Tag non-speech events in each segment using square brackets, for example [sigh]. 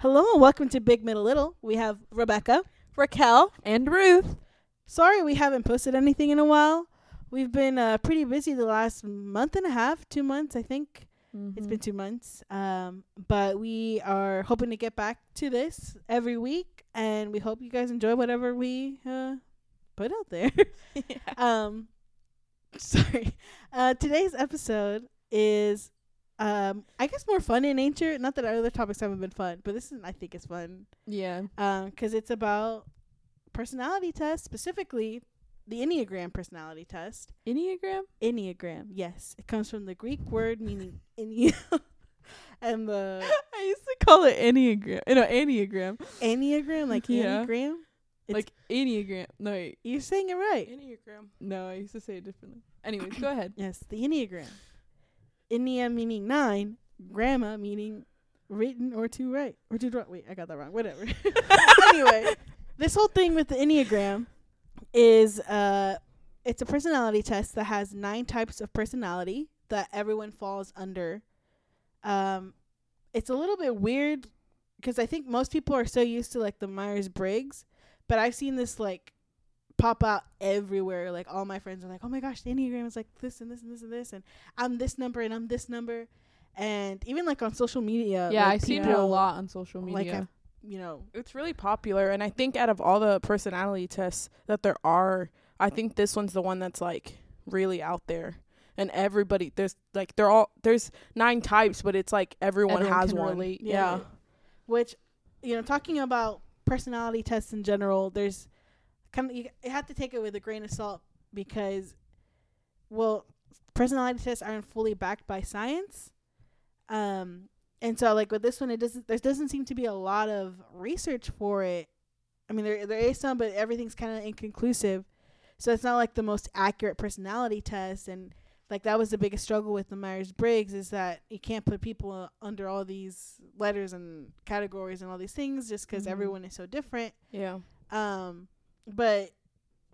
Hello and welcome to Big Middle Little. We have Rebecca. Raquel and Ruth. Sorry we haven't posted anything in a while. We've been uh, pretty busy the last month and a half, two months, I think. It's been two months. Um, but we are hoping to get back to this every week, and we hope you guys enjoy whatever we uh, put out there. [laughs] [laughs] um, sorry. Uh, today's episode is, um, I guess, more fun in nature. Not that our other topics haven't been fun, but this is, I think, is fun. yeah. Um, 'cause it's about personality tests, specifically the Enneagram personality test. Enneagram? Enneagram, yes, it comes from the Greek word meaning [laughs] ennea, [laughs] and the [laughs] I used to call it Enneagram. No, Enneagram. enneagram, like Yeah. enneagram. It's- like Enneagram. No, wait. You're saying it right. Enneagram. No, I used to say it differently. Anyways, go ahead. [clears throat] Yes, the enneagram. Ennea meaning nine, gramma meaning written or to write or to draw. Wait, I got that wrong. Whatever. [laughs] anyway, this whole thing with the enneagram is uh, it's a personality test that has nine types of personality that everyone falls under. Um, it's a little bit weird because I think most people are so used to like the Myers Briggs, but I've seen this like pop out everywhere. Like all my friends are like, "Oh my gosh, the Enneagram is like this and this and this and this, and I'm this number and I'm this number," and even like on social media. yeah, like, I see it a lot on social like, media. have- You know, It's really popular, and I think out of all the personality tests that there are, I think this one's the one that's like really out there. And everybody, there's like they're all there's nine types, but it's like everyone, Everyone has one. relate. Yeah. which you know, talking about personality tests in general, there's kind of you, have to take it with a grain of salt because, well, personality tests aren't fully backed by science. Um, and so like with this one, it doesn't there doesn't seem to be a lot of research for it. I mean, there there is some, but everything's kind of inconclusive. So it's not like the most accurate personality test, and like that was the biggest struggle with the Myers Briggs is that you can't put people uh, under all these letters and categories and all these things just 'cause Mhm. everyone is so different. Yeah. Um, but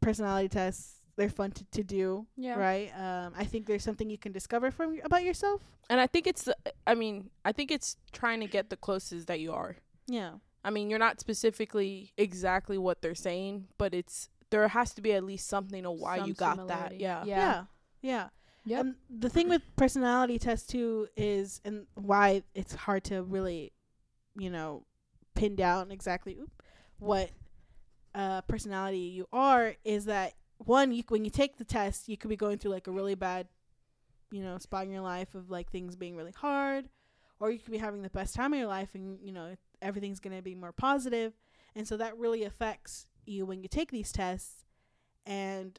personality tests they're fun to, to do, Yeah. right? Um, I think there's something you can discover from about yourself. And I think it's the- I mean, I think it's trying to get the closest that you are. Yeah, I mean, you're not specifically exactly what they're saying, but it's there has to be at least something of why Some you got that. Yeah. Yeah. yeah, yeah. Yep. Um, the thing with personality tests too is, and why it's hard to really, you know, pin down exactly oop, what uh, personality you are is that one, you when you take the test, you could be going through like a really bad, you know, spot in your life of like things being really hard, or you could be having the best time of your life and you know everything's gonna be more positive, and so that really affects you when you take these tests, and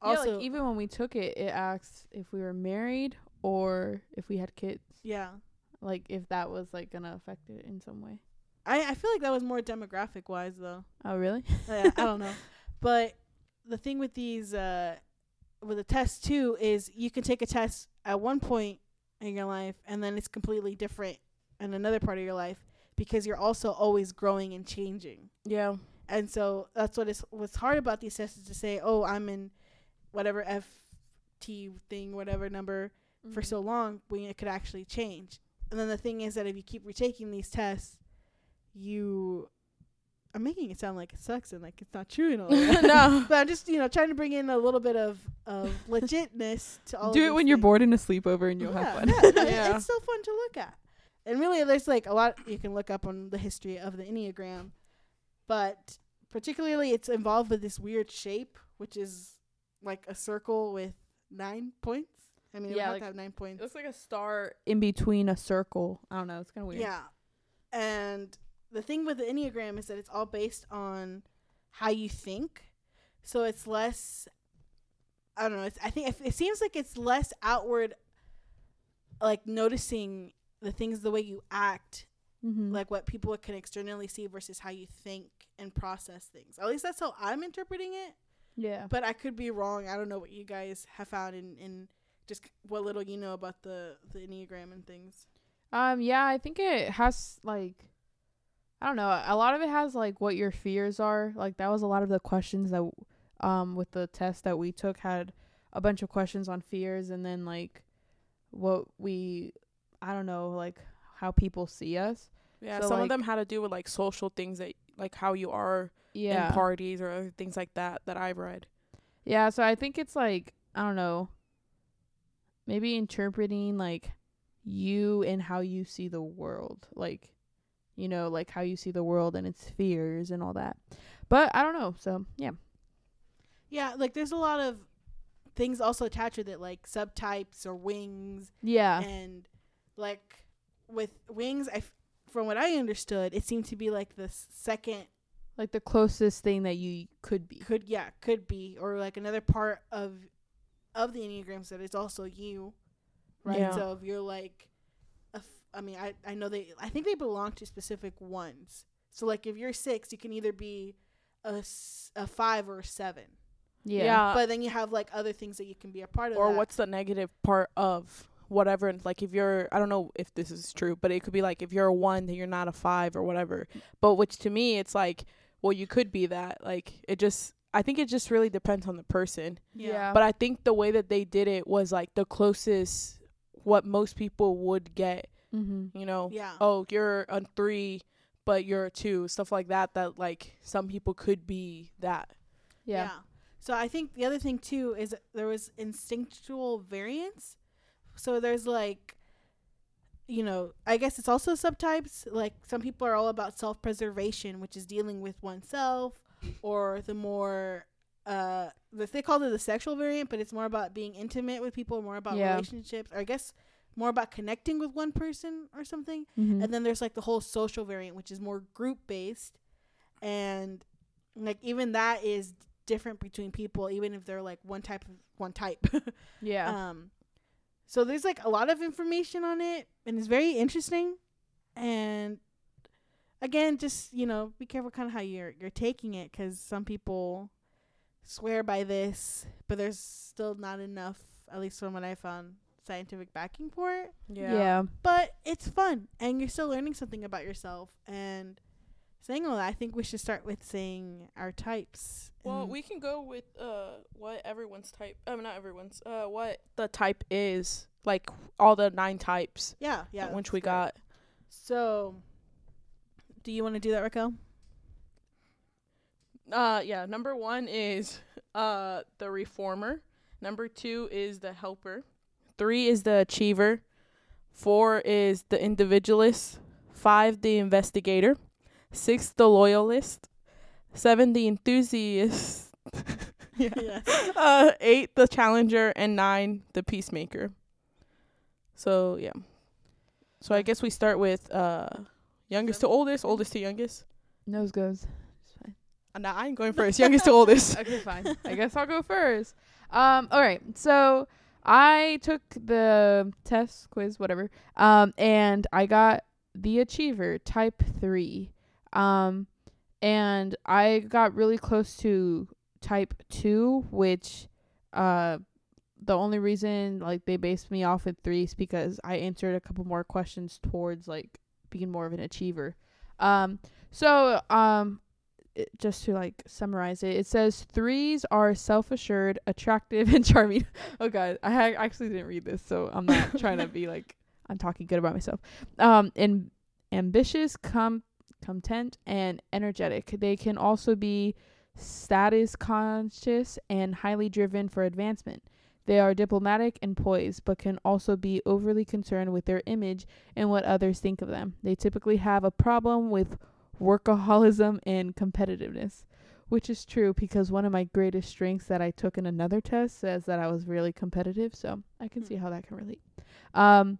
also yeah, like even when we took it, it asked if we were married or if we had kids. yeah. Like if that was like gonna affect it in some way. I, I feel like that was more demographic wise though. Oh really? Yeah, I don't [laughs] know. But the thing with these uh with the test too is you can take a test at one point in your life and then it's completely different in another part of your life because you're also always growing and changing. Yeah. And so that's what is what's hard about these tests is to say, "Oh, I'm in whatever FT thing, whatever number for so long when it could actually change. And then the thing is that if you keep retaking these tests, you I'm making it sound like it sucks and like it's not true and all [laughs] that. no. but I'm just, you know, trying to bring in a little bit of, of [laughs] legitness to all Do of it when you're bored in a sleepover and you'll yeah, have fun. Yeah, [laughs] Yeah. it's still fun to look at. And really, there's like a lot you can look up on the history of the Enneagram. But particularly, it's involved with this weird shape, which is like a circle with nine points. I mean, it would Yeah, have like- to have nine points. It looks like a star in between a circle. I don't know. It's kind of weird. Yeah. And the thing with the Enneagram is that it's all based on how you think. So it's less I don't know, it's I think it, it seems like it's less outward like noticing the things the way you act, Mm-hmm. like what people can externally see versus how you think and process things. At least that's how I'm interpreting it, yeah. but I could be wrong. I don't know what you guys have found in in just what little you know about the the Enneagram and things. Um. Yeah. I think it has like, I don't know. A lot of it has like what your fears are. Like that was a lot of the questions that, um, with the test that we took had a bunch of questions on fears and then like, what we, I don't know, like how people see us. Yeah, So, some like- of them had to do with like social things that like how you are Yeah. in parties or other things like that that I've read. Yeah, so I think it's like I don't know. Maybe interpreting like you and how you see the world. Like you know, like how you see the world and its fears and all that. But I don't know. So, yeah. Yeah, like there's a lot of things also attached with it, like subtypes or wings, Yeah. and like with wings, I f- from what I understood, it seemed to be like the second Like the closest thing that you could be. could yeah could be or like another part of of the enneagrams that is also you, right? Yeah. So if you're like, I mean, I I know they I think they belong to specific ones. So like if you're six, you can either be a, a five or a seven. Yeah. but then you have like other things that you can be a part of. or that. what's the negative part of whatever and like if you're i don't know if this is true but it could be like if you're a one then you're not a five or whatever but which to me it's like well you could be that like it just i think it just really depends on the person yeah. but i think the way that they did it was like the closest what most people would get mhm. you know Yeah. oh you're a three but you're a two stuff like that that like some people could be that Yeah. So I think the other thing too is there was instinctual variance. So there's like you know, I guess it's also subtypes. Like some people are all about self-preservation, which is dealing with oneself or the more uh the, they call it the sexual variant, but it's more about being intimate with people, more about Yeah. relationships, or I guess more about connecting with one person or something. Mhm. And then there's like the whole social variant, which is more group based, and like even that is different between people, even if they're like one type of one type. [laughs] yeah. um, so there's like a lot of information on it, and it's very interesting. And again, just you know, be careful kind of how you're you're taking it, because some people swear by this, but there's still not enough, at least from what I found, scientific backing for it yeah. yeah. but it's fun and you're still learning something about yourself and saying all that i think we should start with saying our types Well, we can go with uh what everyone's type. I mean, not everyone's. Uh, what the type is like all the nine types. yeah yeah which we great. got. so do you want to do that Raquel? Uh, yeah. Number one is uh the reformer. Number two is the helper. Three is the achiever. Four is the individualist. Five the investigator. Six the loyalist. Seven the enthusiast. [laughs] yeah. yes [laughs] uh, eight the challenger and nine the peacemaker. So yeah. So I guess we start with uh youngest to oldest, oldest to youngest. Nose goes. It's fine. Uh, nah, I ain't going first. youngest to [laughs] oldest. okay, fine. I guess I'll go first. Um, all right. So I took the test quiz, whatever. Um, and I got the achiever type three. Um, and I got really close to type two, which, uh, the only reason like they based me off at three is because I answered a couple more questions towards like being more of an achiever. Um, so um, just to like summarize it, it says threes are self-assured, attractive, [laughs] and charming. [laughs] oh god, I ha- actually didn't read this, so I'm not trying to be [laughs] like I'm talking good about myself. Um, and ambitious, com- content, and energetic. They can also be status conscious and highly driven for advancement. They are diplomatic and poised, but can also be overly concerned with their image and what others think of them. They typically have a problem with workaholism and competitiveness, which is true because one of my greatest strengths that I took in another test says that I was really competitive, so I can see how that can relate. Um,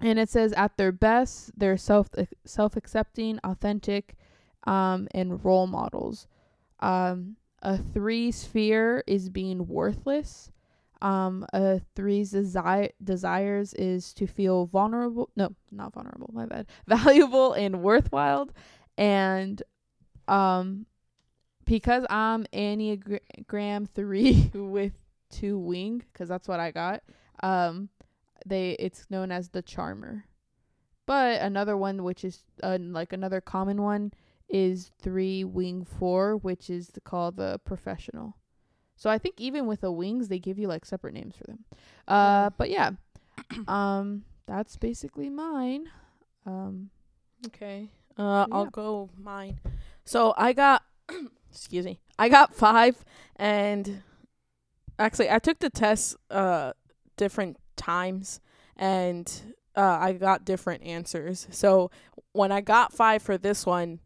and it says at their best, they're self self accepting, authentic, um, and role models. Um, a three sphere is being worthless. Um, a three's desire desires is to feel vulnerable. No, not vulnerable. My bad. [laughs] Valuable and worthwhile. And um, because I'm Enneagram three [laughs] with two wing, because that's what I got. Um, they it's known as the charmer. But another one, which is uh, like another common one, is three wing four, which is the, called the professional. So I think even with the wings, they give you like separate names for them. Uh, but yeah, [clears throat] um, that's basically mine. Um, Okay. Uh, I'll go mine. So I got, [clears throat] excuse me, I got five, and actually I took the test uh different times, and uh I got different answers. So when I got five for this one,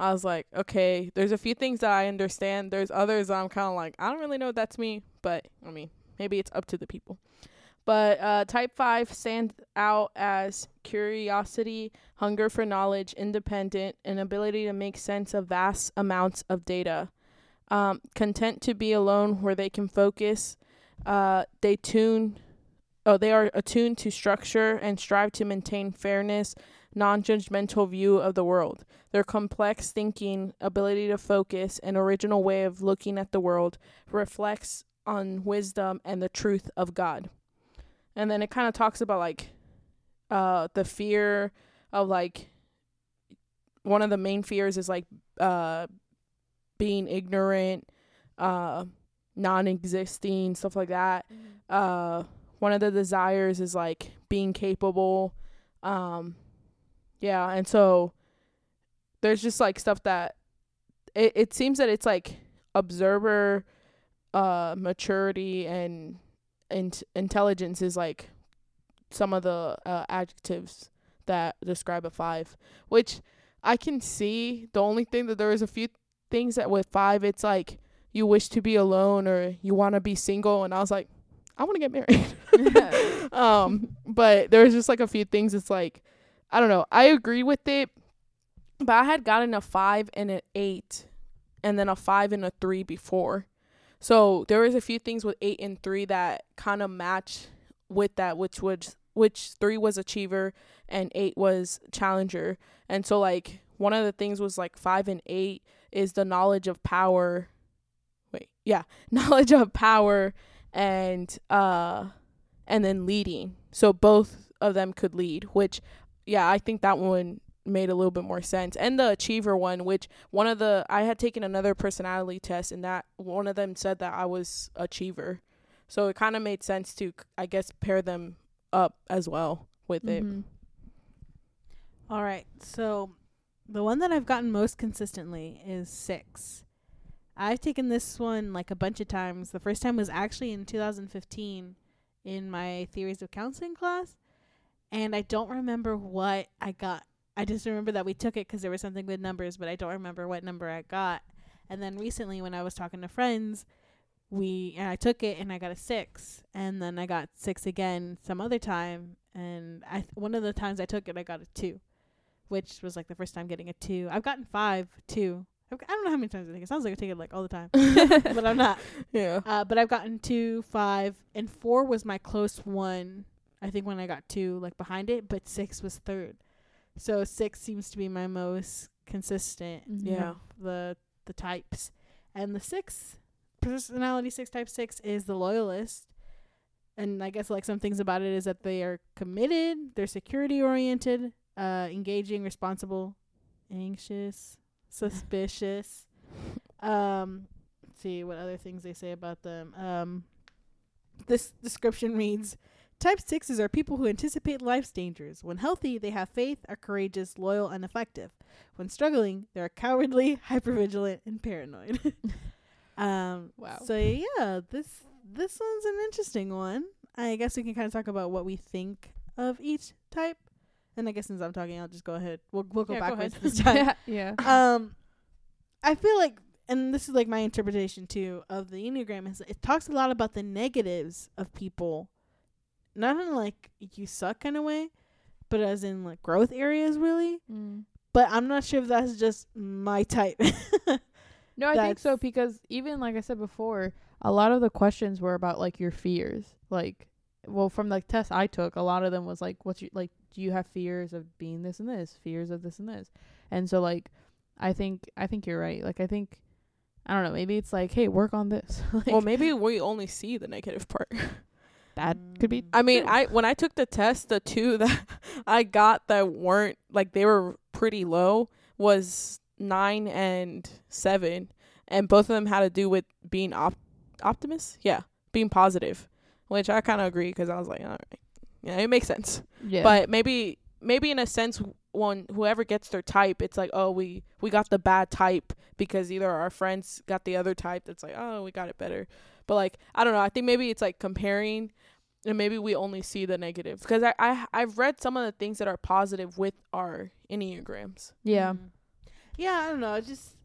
I was like, okay, there's a few things that I understand. There's others that I'm kind of like, I don't really know if that's me, but I mean, maybe it's up to the people. But uh, type five stands out as curiosity, hunger for knowledge, independent, and ability to make sense of vast amounts of data. Um, content to be alone where they can focus. Uh, they tune, oh, they are attuned to structure and strive to maintain fairness, non-judgmental view of the world. Their complex thinking, ability to focus, and original way of looking at the world reflects on wisdom and the truth of God. And then it kind of talks about like uh the fear of like one of the main fears is like uh being ignorant, uh non-existing, stuff like that. Uh one of the desires is like being capable. Um yeah, and so there's just like stuff that it it seems that it's like observer uh maturity and intelligence is like some of the uh, adjectives that describe a five which i can see. The only thing that there is a few things that with five it's like you wish to be alone or you want to be single and i was like i want to get married. [laughs] [laughs] Um but there's just like a few things. It's like i don't know. I agree with it but i had gotten a five and an eight and then a five and a three before so there was a few things with eight and three that kind of match with that, which was which three was achiever and eight was challenger. And so like one of the things was like five and eight is the knowledge of power. Wait, yeah, [laughs] knowledge of power and uh and then leading. So both of them could lead, which yeah, I think that one made a little bit more sense. And the achiever one, which one of the I had taken another personality test and that one of them said that I was achiever. So it kind of made sense to I guess pair them up as well with it. Mhm. All right. So the one that I've gotten most consistently is six. I've taken this one like a bunch of times. The first time was actually in 2015 in my theories of counseling class. And I don't remember what I got. I just remember that we took it because there was something with numbers, but I don't remember what number I got. And then recently, when I was talking to friends, we and I took it and I got a six, and then I got six again some other time. And I th- one of the times I took it, I got a two which was like the first time getting a two. I've gotten five, two. I've, I don't know how many times I take it. Sounds like I take it like all the time, [laughs] but I'm not. [laughs] Yeah. Uh, but I've gotten two, five, and four was my close one. I think when I got two, like behind it, but six was third. So six seems to be my most consistent. Mhm. Yeah. the the types, and the six personality six type six is the loyalist. And I guess like some things about it is that they are committed, they're security oriented, uh, engaging, responsible, anxious, suspicious. [laughs] Um, let's see what other things they say about them. Um, this description reads. Type 6s are people who anticipate life's dangers. When healthy, they have faith, are courageous, loyal, and effective. When struggling, they're cowardly, [laughs] hypervigilant, and paranoid. [laughs] um, Wow. So yeah, this this one's an interesting one. I guess we can kind of talk about what we think of each type. And I guess since I'm talking, I'll just go ahead. We'll we'll go Yeah, backwards ahead. this [laughs] time. yeah, yeah. um, I feel like, and this is like my interpretation too of the enneagram is it talks a lot about the negatives of people, not in like you suck kind of way, but as in like growth areas really. Mm. But I'm not sure if that's just my type. [laughs] No, I think so because even like I said before, a lot of the questions were about like your fears. Like, well, from the test I took, a lot of them was like, "What's your like? Do you have fears of being this and this? Fears of this and this?" And so like, I think I think you're right. Like, I think I don't know. Maybe it's like, hey, work on this. [laughs] like, well, maybe we only see the negative part. [laughs] that could be. I mean, True. I when I took the test, the two [laughs] that I got that weren't like they were pretty low was nine and seven, and both of them had to do with being op- optimist. Yeah, being positive, which I kind of agree because I was like, all right, yeah, it makes sense. yeah. But maybe maybe in a sense when whoever gets their type, it's like, oh, we we got the bad type because either our friends got the other type. That's like, oh, we got it better. But like, I don't know. I think maybe it's like comparing, and maybe we only see the negatives because I I I've read some of the things that are positive with our enneagrams. Yeah. Mm. Yeah, I don't know. It just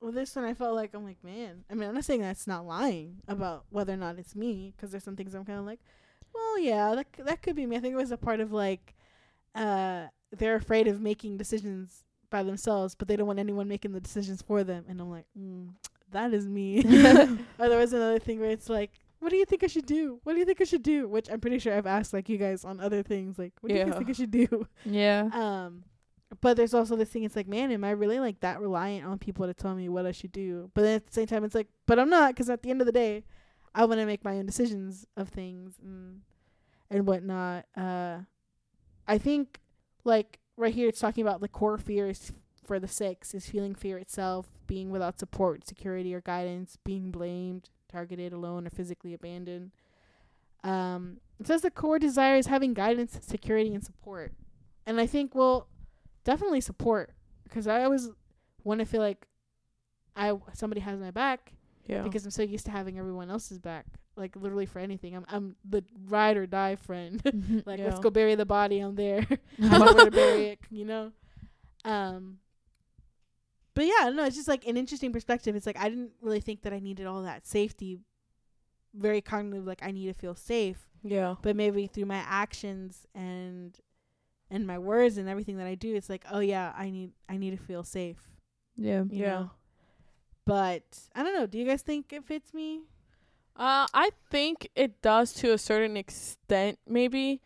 well, this one I felt like I'm like, man. I mean, I'm not saying that's not lying about whether or not it's me, because there's some things I'm kind of like, well, yeah, that c- that could be me. I think it was a part of like, uh, they're afraid of making decisions by themselves, but they don't want anyone making the decisions for them. And I'm like, mm, that is me. [laughs] [laughs] or there was another thing where it's like, what do you think I should do? What do you think I should do? Which I'm pretty sure I've asked like you guys on other things, like, what do you guys think I should do? Yeah. [laughs] Um, but there's also this thing. It's like, man, am I really like that reliant on people to tell me what I should do? But then at the same time, it's like, but I'm not, because at the end of the day, I want to make my own decisions of things and and whatnot. Uh, I think like right here, it's talking about the core fears for the six is feeling fear itself, being without support, security, or guidance, being blamed, targeted, alone, or physically abandoned. Um, it says the core desire is having guidance, security, and support. And I think, well, definitely support because I always want to feel like I somebody has my back Yeah. because I'm so used to having everyone else's back, like literally for anything. I'm I'm the ride or die friend. [laughs] like let's go bury the body. [laughs] [laughs] I'm there. I know where to bury it. You know. Um. But yeah, no, it's just like an interesting perspective. It's like I didn't really think that I needed all that safety. Very cognitive, like I need to feel safe yeah. but maybe through my actions and and my words and everything that I do, it's like, oh yeah, I need I need to feel safe. Yeah. You Yeah. Know? But I don't know. Do you guys think it fits me? Uh, I think it does to a certain extent, maybe,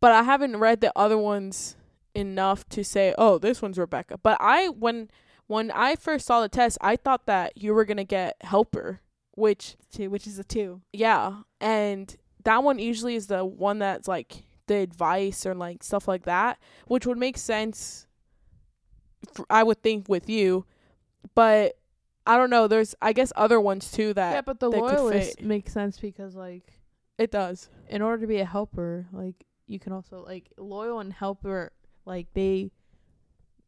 but I haven't read the other ones enough to say, oh, this one's Rebecca. But I, when when I first saw the test, I thought that you were gonna get helper, which Two, which is a two. yeah, and that one usually is the one that's like the advice or like stuff like that, which would make sense. I would think with you, but I don't know. There's I guess other ones too that Yeah, but the loyalist makes sense because like it does. in order to be a helper, like you can also like loyal and helper like they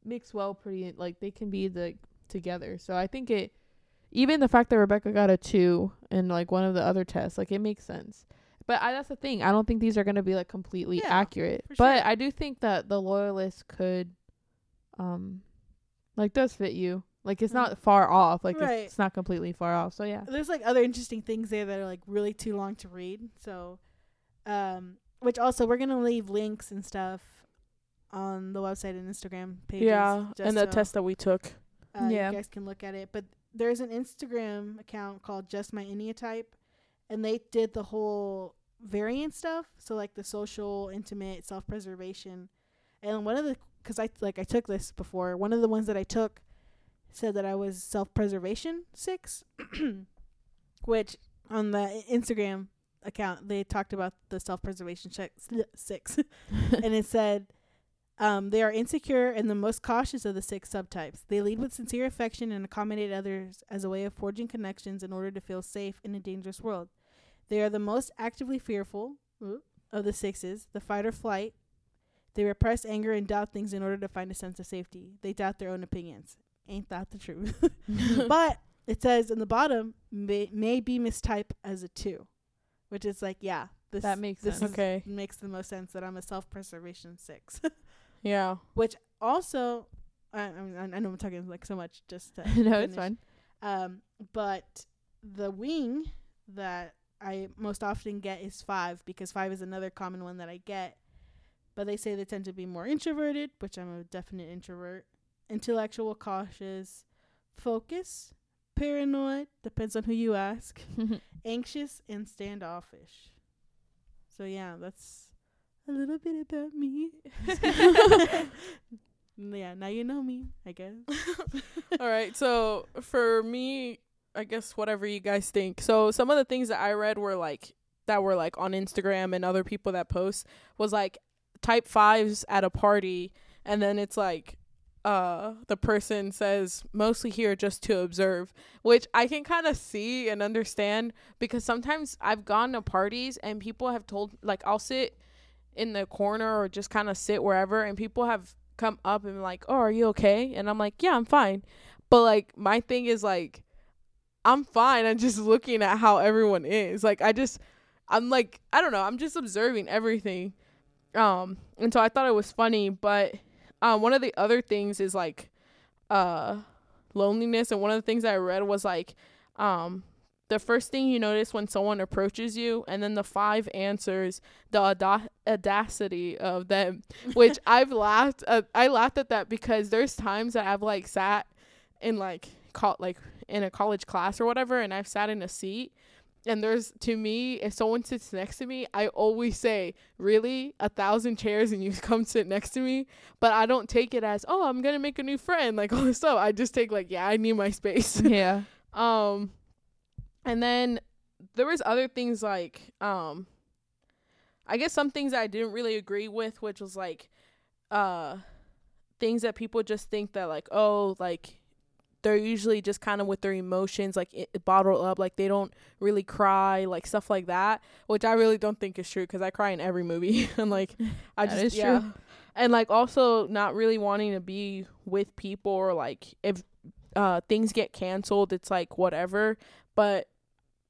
mix well pretty like they can be the together. So I think it even the fact that Rebecca got a 2 in like one of the other tests, like it makes sense. But I, that's the thing. I don't think these are going to be like completely Yeah, accurate. for But. I do think that the loyalist could um like does fit you. Like it's Mm. not far off. Like Right. it's, it's not completely far off. So yeah. There's like other interesting things there that are like really too long to read. So, um, which also we're gonna leave links and stuff on the website and Instagram pages. Yeah, just and the so, test that we took. uh, Yeah. you guys can look at it. But there's an Instagram account called Just My Enneatype, and they did the whole variant stuff. So like the social, intimate, self preservation, and one of the because I like I took this before. One of the ones that I took said that I was self preservation six, [clears throat] which on the Instagram account they talked about the self preservation six, [laughs] and it said um, they are insecure and the most cautious of the six subtypes. They lead with sincere affection and accommodate others as a way of forging connections in order to feel safe in a dangerous world. They are the most actively fearful of the sixes, the fight or flight. They repress anger and doubt things in order to find a sense of safety. They doubt their own opinions. Ain't that the truth? [laughs] but it says in the bottom may, may be mistyped as a two, which is like, yeah, this That makes this sense. Okay. makes the most sense that I'm a self preservation six. [laughs] Yeah. which also I, I mean I know I'm talking like so much just to [laughs] no, it's finish. fine. Um, but the wing that I most often get is five because five is another common one that I get. But they say they tend to be more introverted, which I'm a definite introvert. Intellectual, cautious, focus, paranoid, depends on who you ask, [laughs] anxious, and standoffish. So yeah, that's a little bit about me. [laughs] [laughs] yeah, now you know me, I guess. All right. So for me, I guess whatever you guys think. So some of the things that I read were like that were like on Instagram and other people that post was like type fives at a party and then it's like uh the person says mostly here just to observe which i can kind of see and understand because sometimes i've gone to parties and people have told like i'll sit in the corner or just kind of sit wherever and people have come up and like, "Oh, are you okay?" And I'm like, "Yeah, I'm fine." But like my thing is like I'm fine. I'm just looking at how everyone is. Like I just I'm like I don't know. I'm just observing everything. Um and so I thought it was funny, but um one of the other things is like uh loneliness and one of the things I read was like um the first thing you notice when someone approaches you and then the five answers the auda- audacity of them [laughs] which i've laughed uh, i laughed at that because there's times that i've like sat in like call like in a college class or whatever and i've sat in a seat and there's to me if someone sits next to me i always say really? A thousand chairs and you [laughs] come sit next to me? But i don't take it as oh i'm gonna make a new friend [laughs] like all this stuff. I just take like yeah i need my space. [laughs] Yeah. um and then there was other things like um I guess some things I didn't really agree with, which was like uh things that people just think that like oh like they're usually just kind of with their emotions like it, bottled up like they don't really cry like stuff like that which i really don't think is true because i cry in every movie [laughs] and like [laughs] i That just yeah true. and like also not really wanting to be with people or like if uh things get canceled it's like whatever but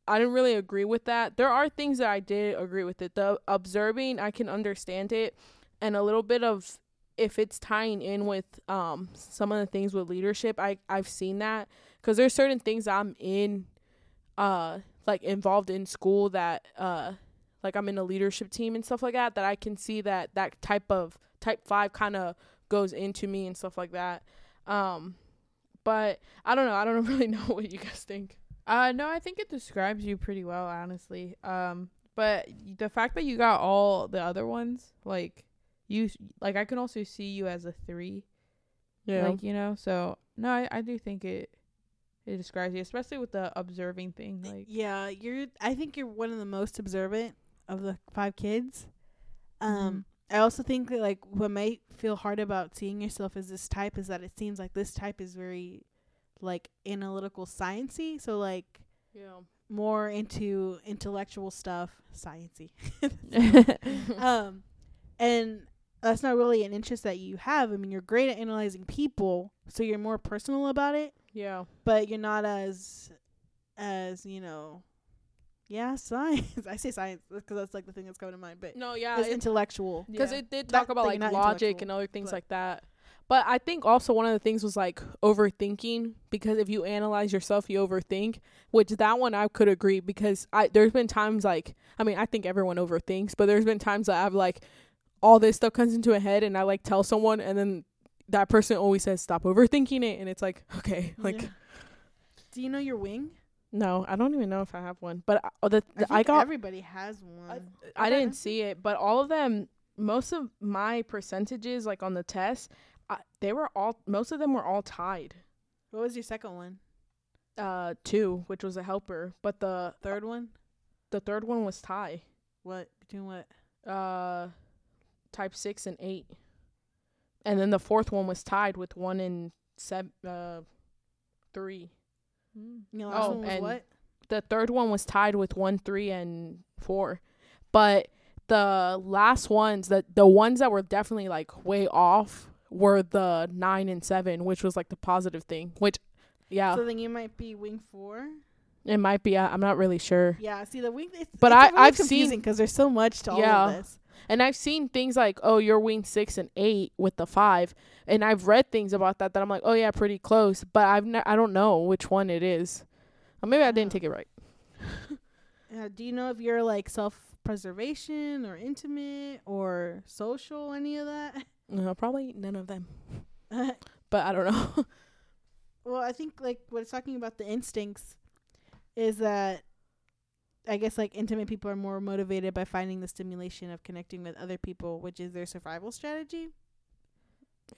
I didn't really agree with that. There are things that I did agree with it. The observing, I can understand it, and a little bit of if it's tying in with um some of the things with leadership. I I've seen that because there's certain things I'm in, uh, like involved in school that uh, like I'm in a leadership team and stuff like that. That I can see that that type of type five kind of goes into me and stuff like that. Um, but I don't know. I don't [laughs] really know what you guys think. Uh no, I think it describes you pretty well, honestly. Um but the fact that you got all the other ones, like you like I can also see you as a 3. Yeah. Like, you know. So, no, I I do think it it describes you, especially with the observing thing like yeah, you're. I think you're one of the most observant of the five kids. Um, I also think that like what might feel hard about seeing yourself as this type is that it seems like this type is very, like analytical sciency, So like yeah. more into intellectual stuff, sciency. [laughs] [laughs] um, and that's not really an interest that you have. I mean, you're great at analyzing people, so you're more personal about it, Yeah. but you're not as, as you know, yeah, [laughs] science. I say science because that's like the thing that's coming to mind, but No, yeah. it's It, intellectual. because Yeah. it did talk about like, logic and other things like that. But I think also one of the things was like overthinking because if you analyze yourself, you overthink. Which that one I could agree because I there's been times like I mean I think everyone overthinks, but there's been times that I've like all this stuff comes into a head and I like tell someone and then that person always says stop overthinking it and it's like [laughs] okay like Yeah. Do you know your wing? no I don't even know if I have one but I, the, I, the, I think got everybody has one. I Okay. didn't see it, but all of them, most of my percentages, like on the test, I, they were all, most of them were all tied. what was your second one? Uh, two, which was a helper, but the Third one? the third one was tie. What between what? Uh, type six and eight, and then the fourth one was tied with one and seven, uh, three. Last Oh, one was and- what? the third one was tied with one, three, and four. But the last ones, the the ones that were definitely like way off were the nine and seven, which was like the positive thing. Which, yeah, So then you might be wing four. it might be. I, I'm not really sure. Yeah, see the wing. It's, But it's I- really I've confusing seen- because there's so much to all of this. And I've seen things like, oh, you're wing six and eight with the five, and I've read things about that that I'm like, oh yeah, pretty close. But I've I don't know which one it is. Or maybe I didn't take it right. [laughs] Uh, do you know if you're like self-preservation or intimate or social, any of that? [laughs] No, probably none of them. [laughs] But I don't know. well, I think like what it's talking about the instincts is that I guess like intimate people are more motivated by finding the stimulation of connecting with other people, which is their survival strategy.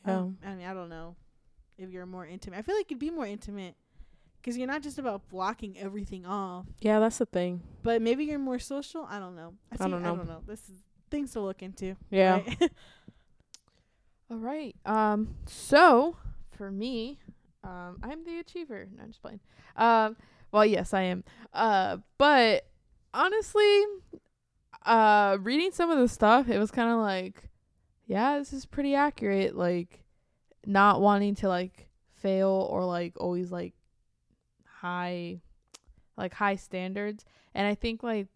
Yeah. Um, I mean, I don't know if you're more intimate. I feel like you'd be more intimate because you're not just about blocking everything off, yeah, that's the thing. but maybe you're more social. I don't know. I don't know. I don't know. This is things to look into. Yeah. right? [laughs] All right. Um. So for me, um, I'm the achiever. No, I'm just playing. Um. Well, yes, I am. Uh. But honestly, uh, reading some of the stuff, it was kind of like, yeah, this is pretty accurate. Like, not wanting to like fail or like always like high, like high standards. And I think like,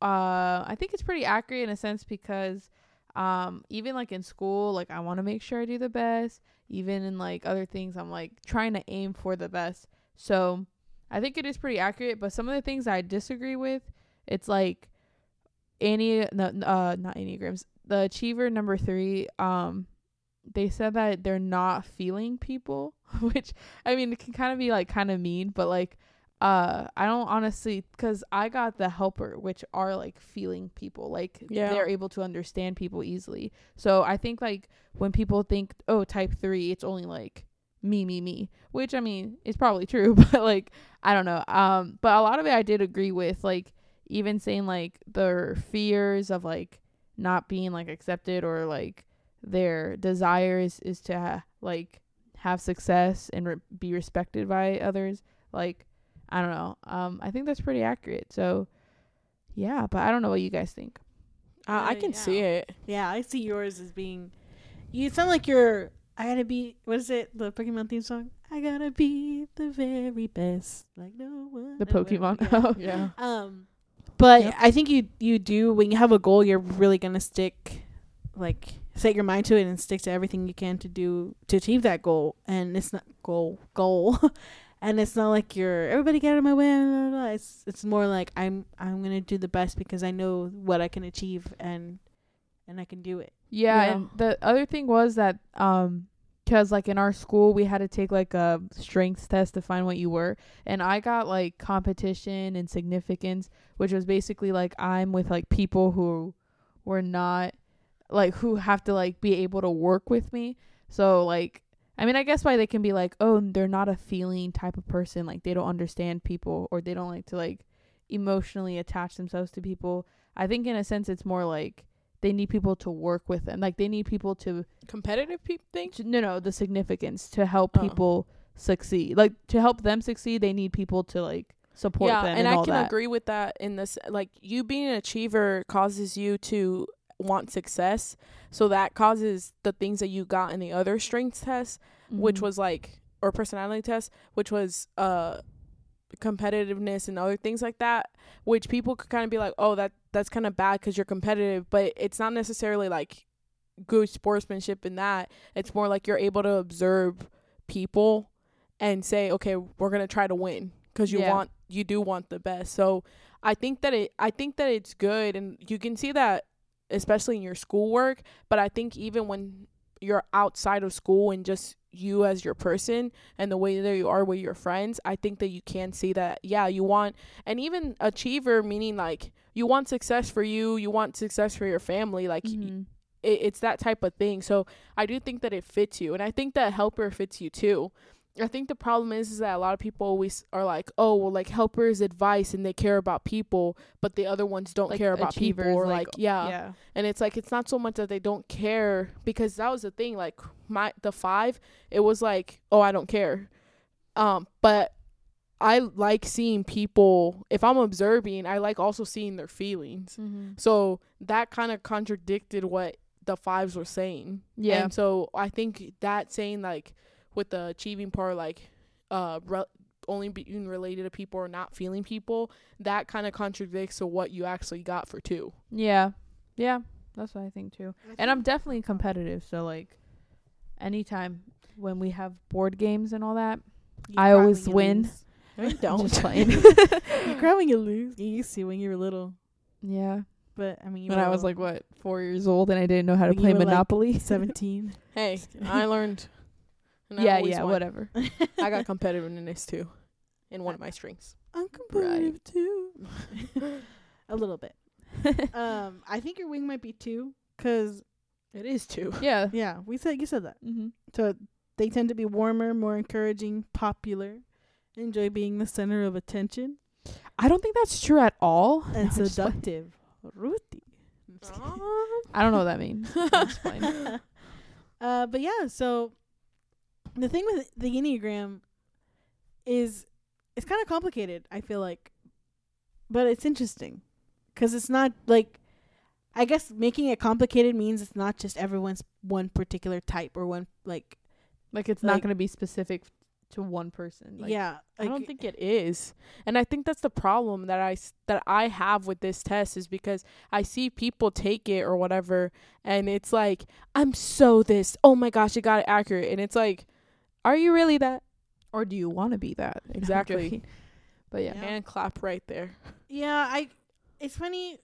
uh, I think it's pretty accurate in a sense because, um, even like in school, like I want to make sure I do the best. Even in like other things, I'm like trying to aim for the best. So I think it is pretty accurate. But some of the things I disagree with, it's like any no, uh not enneagrams the achiever number three um they said that they're not feeling people [laughs] which i mean it can kind of be like kind of mean but like uh i don't honestly because i got the helper which are like feeling people like Yeah. they're able to understand people easily so i think like when people think oh type three it's only like me me me which i mean is probably true [laughs] but like i don't know um but a lot of it i did agree with like even saying like their fears of like not being like accepted or like their desires is to ha- like have success and re- be respected by others like i don't know um i think that's pretty accurate so yeah but i don't know what you guys think I, I Uh, can yeah. see it. Yeah, I see yours as being. You sound like you're. I gotta be. What is it? The Pokemon theme song. I gotta be the very best, like no one. the pokemon [laughs] Oh Yeah. Um, but Yep. I think you you do when you have a goal, you're really gonna stick, like set your mind to it and stick to everything you can to do to achieve that goal. And it's not goal goal, [laughs] and it's not like you're everybody get out of my way. Blah, blah, blah. It's it's more like I'm I'm gonna do the best because I know what I can achieve and and I can do it. Yeah, Yeah. and the other thing was that um cuz like in our school we had to take like a strengths test to find what you were and I got like competition and significance which was basically like I'm with like people who were not like who have to like be able to work with me. So like I mean I guess why they can be like oh they're not a feeling type of person like they don't understand people or they don't like to like emotionally attach themselves to people. I think in a sense it's more like they need people to work with them. Like they need people to, Competitive people think. to no no the significance to help Oh. people succeed. Like to help them succeed, they need people to like support yeah, them and and, I can that. agree with that. In this, like you being an achiever causes you to want success, so that causes the things that you got in the other strengths test, which Mhm. was like or personality test, which was uh competitiveness and other things like that, which people could kind of be like, oh, that that's kind of bad because you're competitive, but it's not necessarily like good sportsmanship in that. It's more like you're able to observe people and say, okay, we're gonna try to win because you Yeah. want you do want the best. So I think that it I think that it's good, and you can see that especially in your schoolwork. But I think even when you're outside of school and just you as your person and the way that you are with your friends, I think that you can see that yeah, you want and even achiever meaning like you want success for you, you want success for your family, like Mhm. it, it's that type of thing. So I do think that it fits you, and I think that helper fits you too. I think the problem is is that a lot of people always are like, oh, well, like helpers advice and they care about people, but the other ones don't Like care about people, or like, like, yeah. yeah. And it's like it's not so much that they don't care because that was the thing. Like my the five, it was like, oh, I don't care. Um, but I like seeing people. If I'm observing, I like also seeing their feelings. Mhm. So that kind of contradicted what the fives were saying. Yeah. And so I think that saying like with the achieving part, like uh, re- only being related to people or not feeling people, that kind of contradicts to what you actually got for two. Yeah. Yeah. That's what I think too. And I'm definitely competitive, so like anytime when we have board games and all that, You I always win. lose. [laughs] No, you don't. just playing. [laughs] You cry when you lose. You used to when you were little, yeah. but I mean, you When I was like what, 4 years old and I didn't know how to play were, like, Monopoly. [laughs] seventeen. hey, I learned. and I yeah, yeah, won. whatever. I got competitiveness too, in one of my strengths. I'm competitive too. a little bit. Um, I think your wing might be two, cause It is two. [laughs] yeah. yeah, we said you said that. Mm-hmm. So they tend to be warmer, more encouraging, popular, enjoy being the center of attention, I don't think that's true at all. and No, [laughs] I'm just playing. seductive. Ruthie. I'm just kidding. I don't know what that means. [laughs] I'm just playing. uh, but yeah, so the thing with the Enneagram is it's kind of complicated, I feel like. But it's interesting cuz it's not like I guess making it complicated means it's not just everyone's one particular type or one like Like it's Like- not gonna be specific to one person. Like, yeah. I don't think it is. And I think that's the problem that I that I have with this test is because I see people take it or whatever and it's like I'm so this. Oh my gosh, I got it accurate. And it's like are you really that? Or do you want to be that? Exactly. [laughs] but yeah. Yeah. Hand clap right there. Yeah, I. It's funny.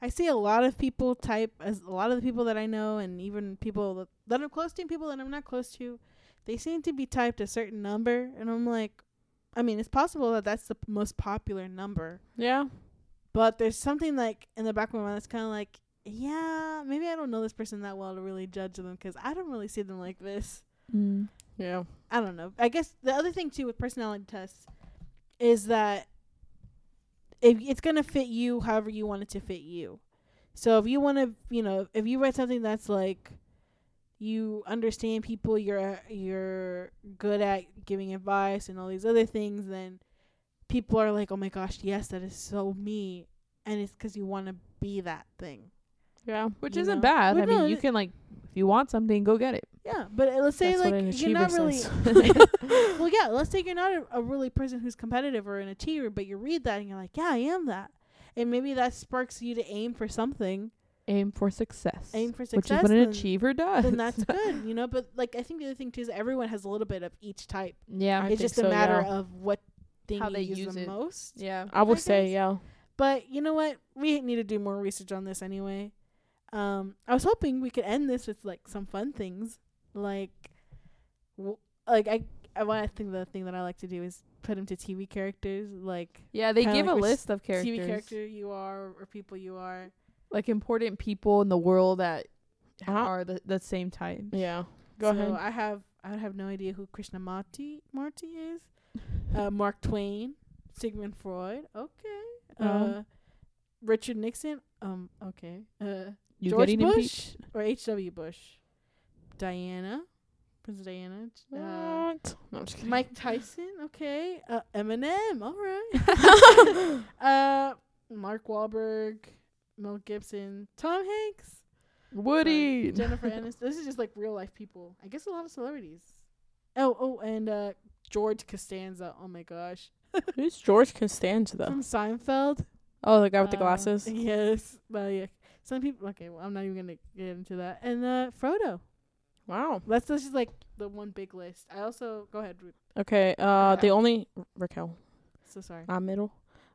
I see a lot of people type as a lot of the people that I know, and even people that, that I'm close to, and people that I'm not close to, they seem to be typed a certain number, and I'm like, I mean, it's possible that that's the p- most popular number, Yeah. but there's something like in the back of my mind that's kind of like, yeah, maybe I don't know this person that well to really judge them because I don't really see them like this. Mm. Yeah. I don't know. I guess the other thing too with personality tests is that if it's gonna fit you however you want it to fit you. So if you want to, you know, if you write something that's like you understand people, you're you're good at giving advice and all these other things, then people are like, "Oh my gosh, yes, that is so me," and it's 'cause you want to be that thing. Yeah. Which isn't know? bad. Well, I mean, no, you can like if you want something, go get it. Yeah, but uh, let's say That's like you're not really. [laughs] [laughs] well, yeah, let's say you're not a, a really person who's competitive or an achiever, but you read that and you're like, yeah, I am that, and maybe that sparks you to aim for something, Aim for success. aim for success, which success. is what an then, achiever does. then that's good, you [laughs] know. But like, I think the other thing too is that everyone has a little bit of each type. yeah. I it's think just so, a matter yeah. of what thing How you they use, use the it. most. yeah. I would I say, yeah. But you know what? We need to do more research on this anyway. Um, I was hoping we could end this with like some fun things, like, w- like I, I want to think the thing that I like to do is put them to TV characters, like Yeah, they give like a list of characters. TV character you are or people you are. like important people in the world that Uh-huh. are the the same type. Yeah. Go so ahead. I have I have no idea who Krishnamurti Marty is. Uh, [laughs] Mark Twain, Sigmund Freud, okay. Uh, Um. Richard Nixon, um, okay. Uh, You George getting Bush impeached? or H.W. Bush? Diana, Princess Diana. Uh? No, I'm just kidding. Mike Tyson, okay. Uh, Eminem, all right. [laughs] [laughs] uh, Mark Wahlberg, Mel Gibson, Tom Hanks, Woody. [laughs] Jennifer Aniston. This is just like real life people. I guess a lot of celebrities. Oh, oh, and uh, George Costanza. Oh my gosh, Who's George Costanza? from Seinfeld. Oh, the guy with the Uh, glasses. Yes, but yeah, some people. Okay, well, I'm not even gonna get into that. And uh, Frodo. Wow. That's that's just like the one big list. I also go ahead. Ruth. Okay. Uh, the only Raquel. So sorry. I'm middle.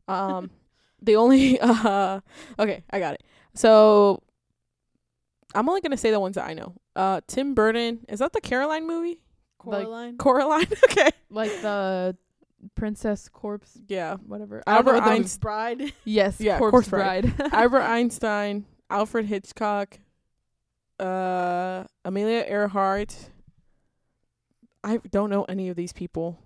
Um, [laughs] the only [laughs] uh, okay, I got it. So I'm only gonna say the ones that I know. Uh, Tim Burton. Is that the Caroline movie? like- Coraline. Coraline. [laughs] okay. like the princess corpse Yeah. whatever. I don't know Albert Einstein. Bride. Yes, Yeah, corpse, Corpse bride. Albert Einstein. Alfred Hitchcock. Uh, Amelia Earhart. I don't know any of these people.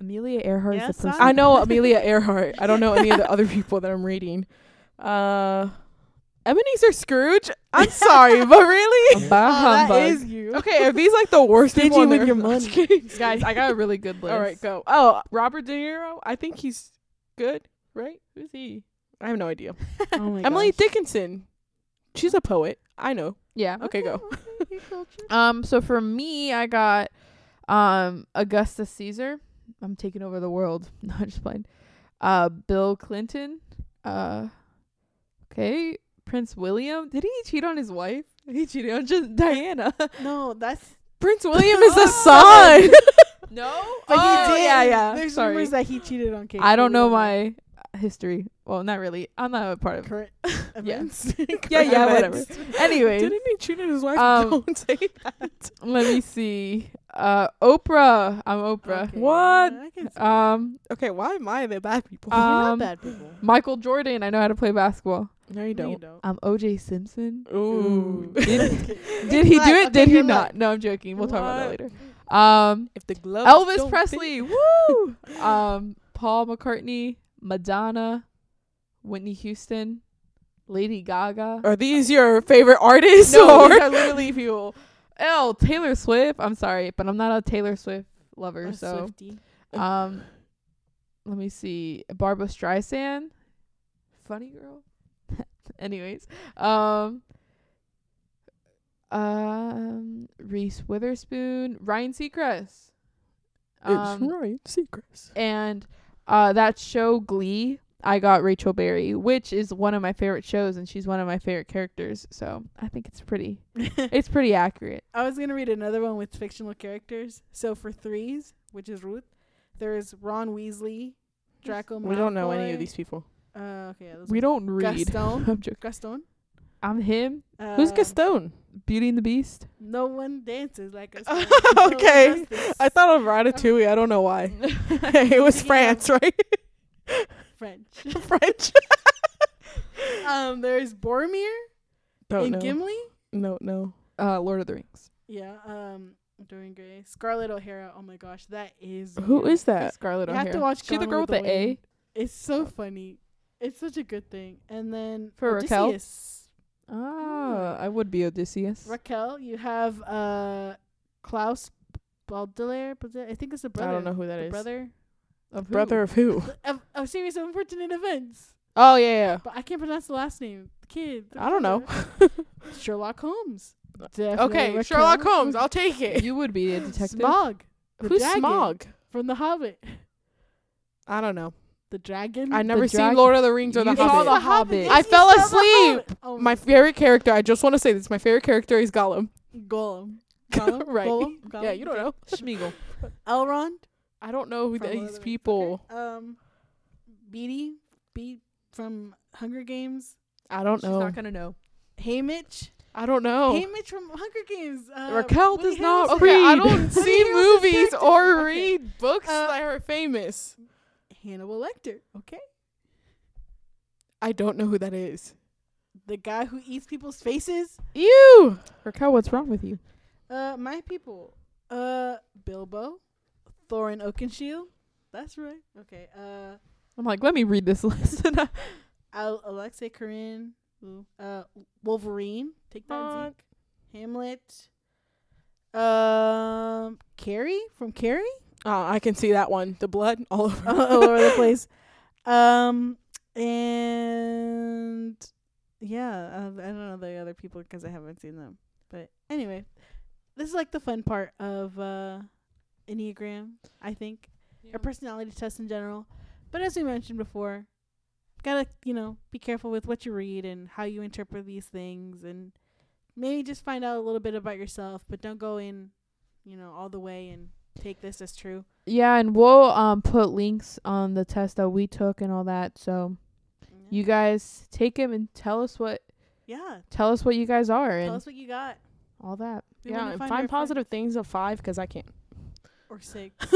Amelia Earhart Yeah, is the person. I know [laughs] Amelia Earhart. I don't know any of the other people that I'm reading. Uh, Ebenezer Scrooge. I'm [laughs] sorry, but really? Bah Oh, that humbug. is you. Okay, are these like the worst Stingy people on with your [laughs] money. Guys, I got a really good list. All right, go. Oh, Robert De Niro. I think he's good, right? Who's he? I have no idea. Oh my Emily gosh. Dickinson. She's a poet. I know. Yeah. Okay, go. [laughs] okay, culture. Um. So for me, I got um Augustus Caesar. I'm taking over the world. [laughs] No, I'm just playing. Uh, Bill Clinton. Uh, okay. Prince William. Did he cheat on his wife? He cheated on just Diana. [laughs] No, that's. Prince William is the son. no. But oh, he did. yeah, yeah. There's Sorry. rumors that he cheated on Kate. I don't know my history. Well, not really. I'm not a part of. current [laughs] events. [laughs] Yeah, yeah, whatever. Events. Anyways, Didn't he cheat on his wife? Um, [laughs] Don't say that. let me see. Uh, Oprah. I'm Oprah. Okay, What? I can see Um, Okay, why am I the bad people? that. You're not um, bad people. Michael Jordan. I know how to play basketball. no, you don't. you don't. Um, OJ Simpson. Ooh. Did, did he do it? Okay, did he not? No, I'm joking. We'll talk about that later. Um, if the Elvis Presley. Woo! Um, Paul McCartney, Madonna, Whitney Houston, Lady Gaga. Are these your favorite artists? no, or? these are literally people. Oh, Taylor Swift. I'm sorry, but I'm not a Taylor Swift lover. A so, Swiftie. um, let me see. Barbra Streisand. Funny girl. [laughs] Anyways, um, um, Reese Witherspoon, Ryan Seacrest, um, it's Ryan Seacrest. and uh, that show Glee. I got Rachel Berry, which is one of my favorite shows, and she's one of my favorite characters. So I think it's pretty, [laughs] it's pretty accurate. I was gonna read another one with fictional characters. So for threes, which is Ruth, there's Ron Weasley, Draco. We don't know any of these people. Uh, okay, yeah, We don't read. [laughs] Gaston. I'm joking. Gaston. I'm him. Uh, Who's Gaston? Beauty and the Beast. No one dances like. [laughs] No okay. this. I thought of Ratatouille. I don't know why. [laughs] it was France, right? French. [laughs] French. um, there's Boromir Don't and know. Gimli. No, no. uh, Lord of the Rings. Yeah. Um, Dorian Gray, Scarlett O'Hara. Oh my gosh, that is. Who you. is that? Scarlet You O'Hara. have to watch. She the girl with the A. Wind. It's so funny. It's such a good thing. And then For Raquel? Ah, I would be Odysseus. Raquel, you have uh Klaus Baudelaire. I think it's the brother. I don't know who that the is. brother Of who? Brother of who? of, of series of unfortunate events. Oh yeah, yeah. But I can't pronounce the last name. The kid. the I don't know. [laughs] Sherlock Holmes. Definitely okay, Raquel. Sherlock Holmes. I'll take it. You would be a detective. Smaug. Who's Smaug? from The Hobbit? I don't know. The dragon. I never seen Lord of the Rings or You The Hobbit. The Hobbit. I fell asleep. Oh my favorite character. I just want to say this. My favorite character is Gollum. Gollum. [laughs] Gollum. Right. Gollum? Gollum? Yeah, you don't know. Sméagol. Elrond. I don't know who from these the people. Okay. Um, Beetee. Beat from Hunger Games. I don't She's know. She's not gonna know. Haymitch. I don't know. Haymitch from Hunger Games. Uh, Raquel Woody does not Harrelson. okay, I don't [laughs] see movies character. or Okay. read books Uh, that are famous. Hannibal Lecter. Okay. I don't know who that is. The guy who eats people's faces. Ew! Raquel, what's wrong with you? Uh, my people. Uh, Bilbo. Thorin Oakenshield. That's right. Okay. Uh, I'm like, let me read this [laughs] list. [laughs] Al- Alexei Corinne. Uh, Wolverine. Take that, Uh, Zeke. Hamlet. Um, Carrie from Carrie. Oh, I can see that one. The blood [laughs] all over. all over the place. [laughs] Um, and yeah, uh, I don't know the other people because I haven't seen them. But anyway, this is like the fun part of uh, Enneagram, I think, or personality tests in general. But as we mentioned before, gotta you know be careful with what you read and how you interpret these things, and maybe just find out a little bit about yourself, but don't go in, you know, all the way and take this as true. Yeah, and we'll um put links on the test that we took and all that. So you guys take 'em and tell us what yeah, tell us what you guys are tell and us what you got. all that. We yeah, wanna and find find, our positive things of five because I can't. or six. [laughs]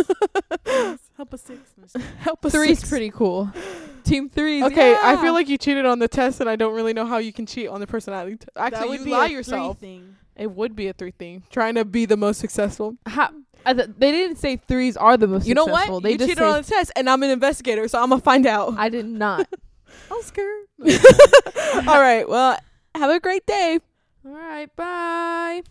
Help us six. No, just kidding. Help us. Three's six. pretty cool. [laughs] Team threes. Okay, I feel like you cheated on the test, and I don't really know how you can cheat on the personality. T- that Actually, would you be lie a three yourself. Thing. It would be a three thing. Trying to be the most successful. How, th- they didn't say threes are the most You know successful. what? They you just cheated on the test, and I'm an investigator, so I'm gonna find out. I did not. [laughs] Oscar. [laughs] All right. Well, have a great day. All right, bye.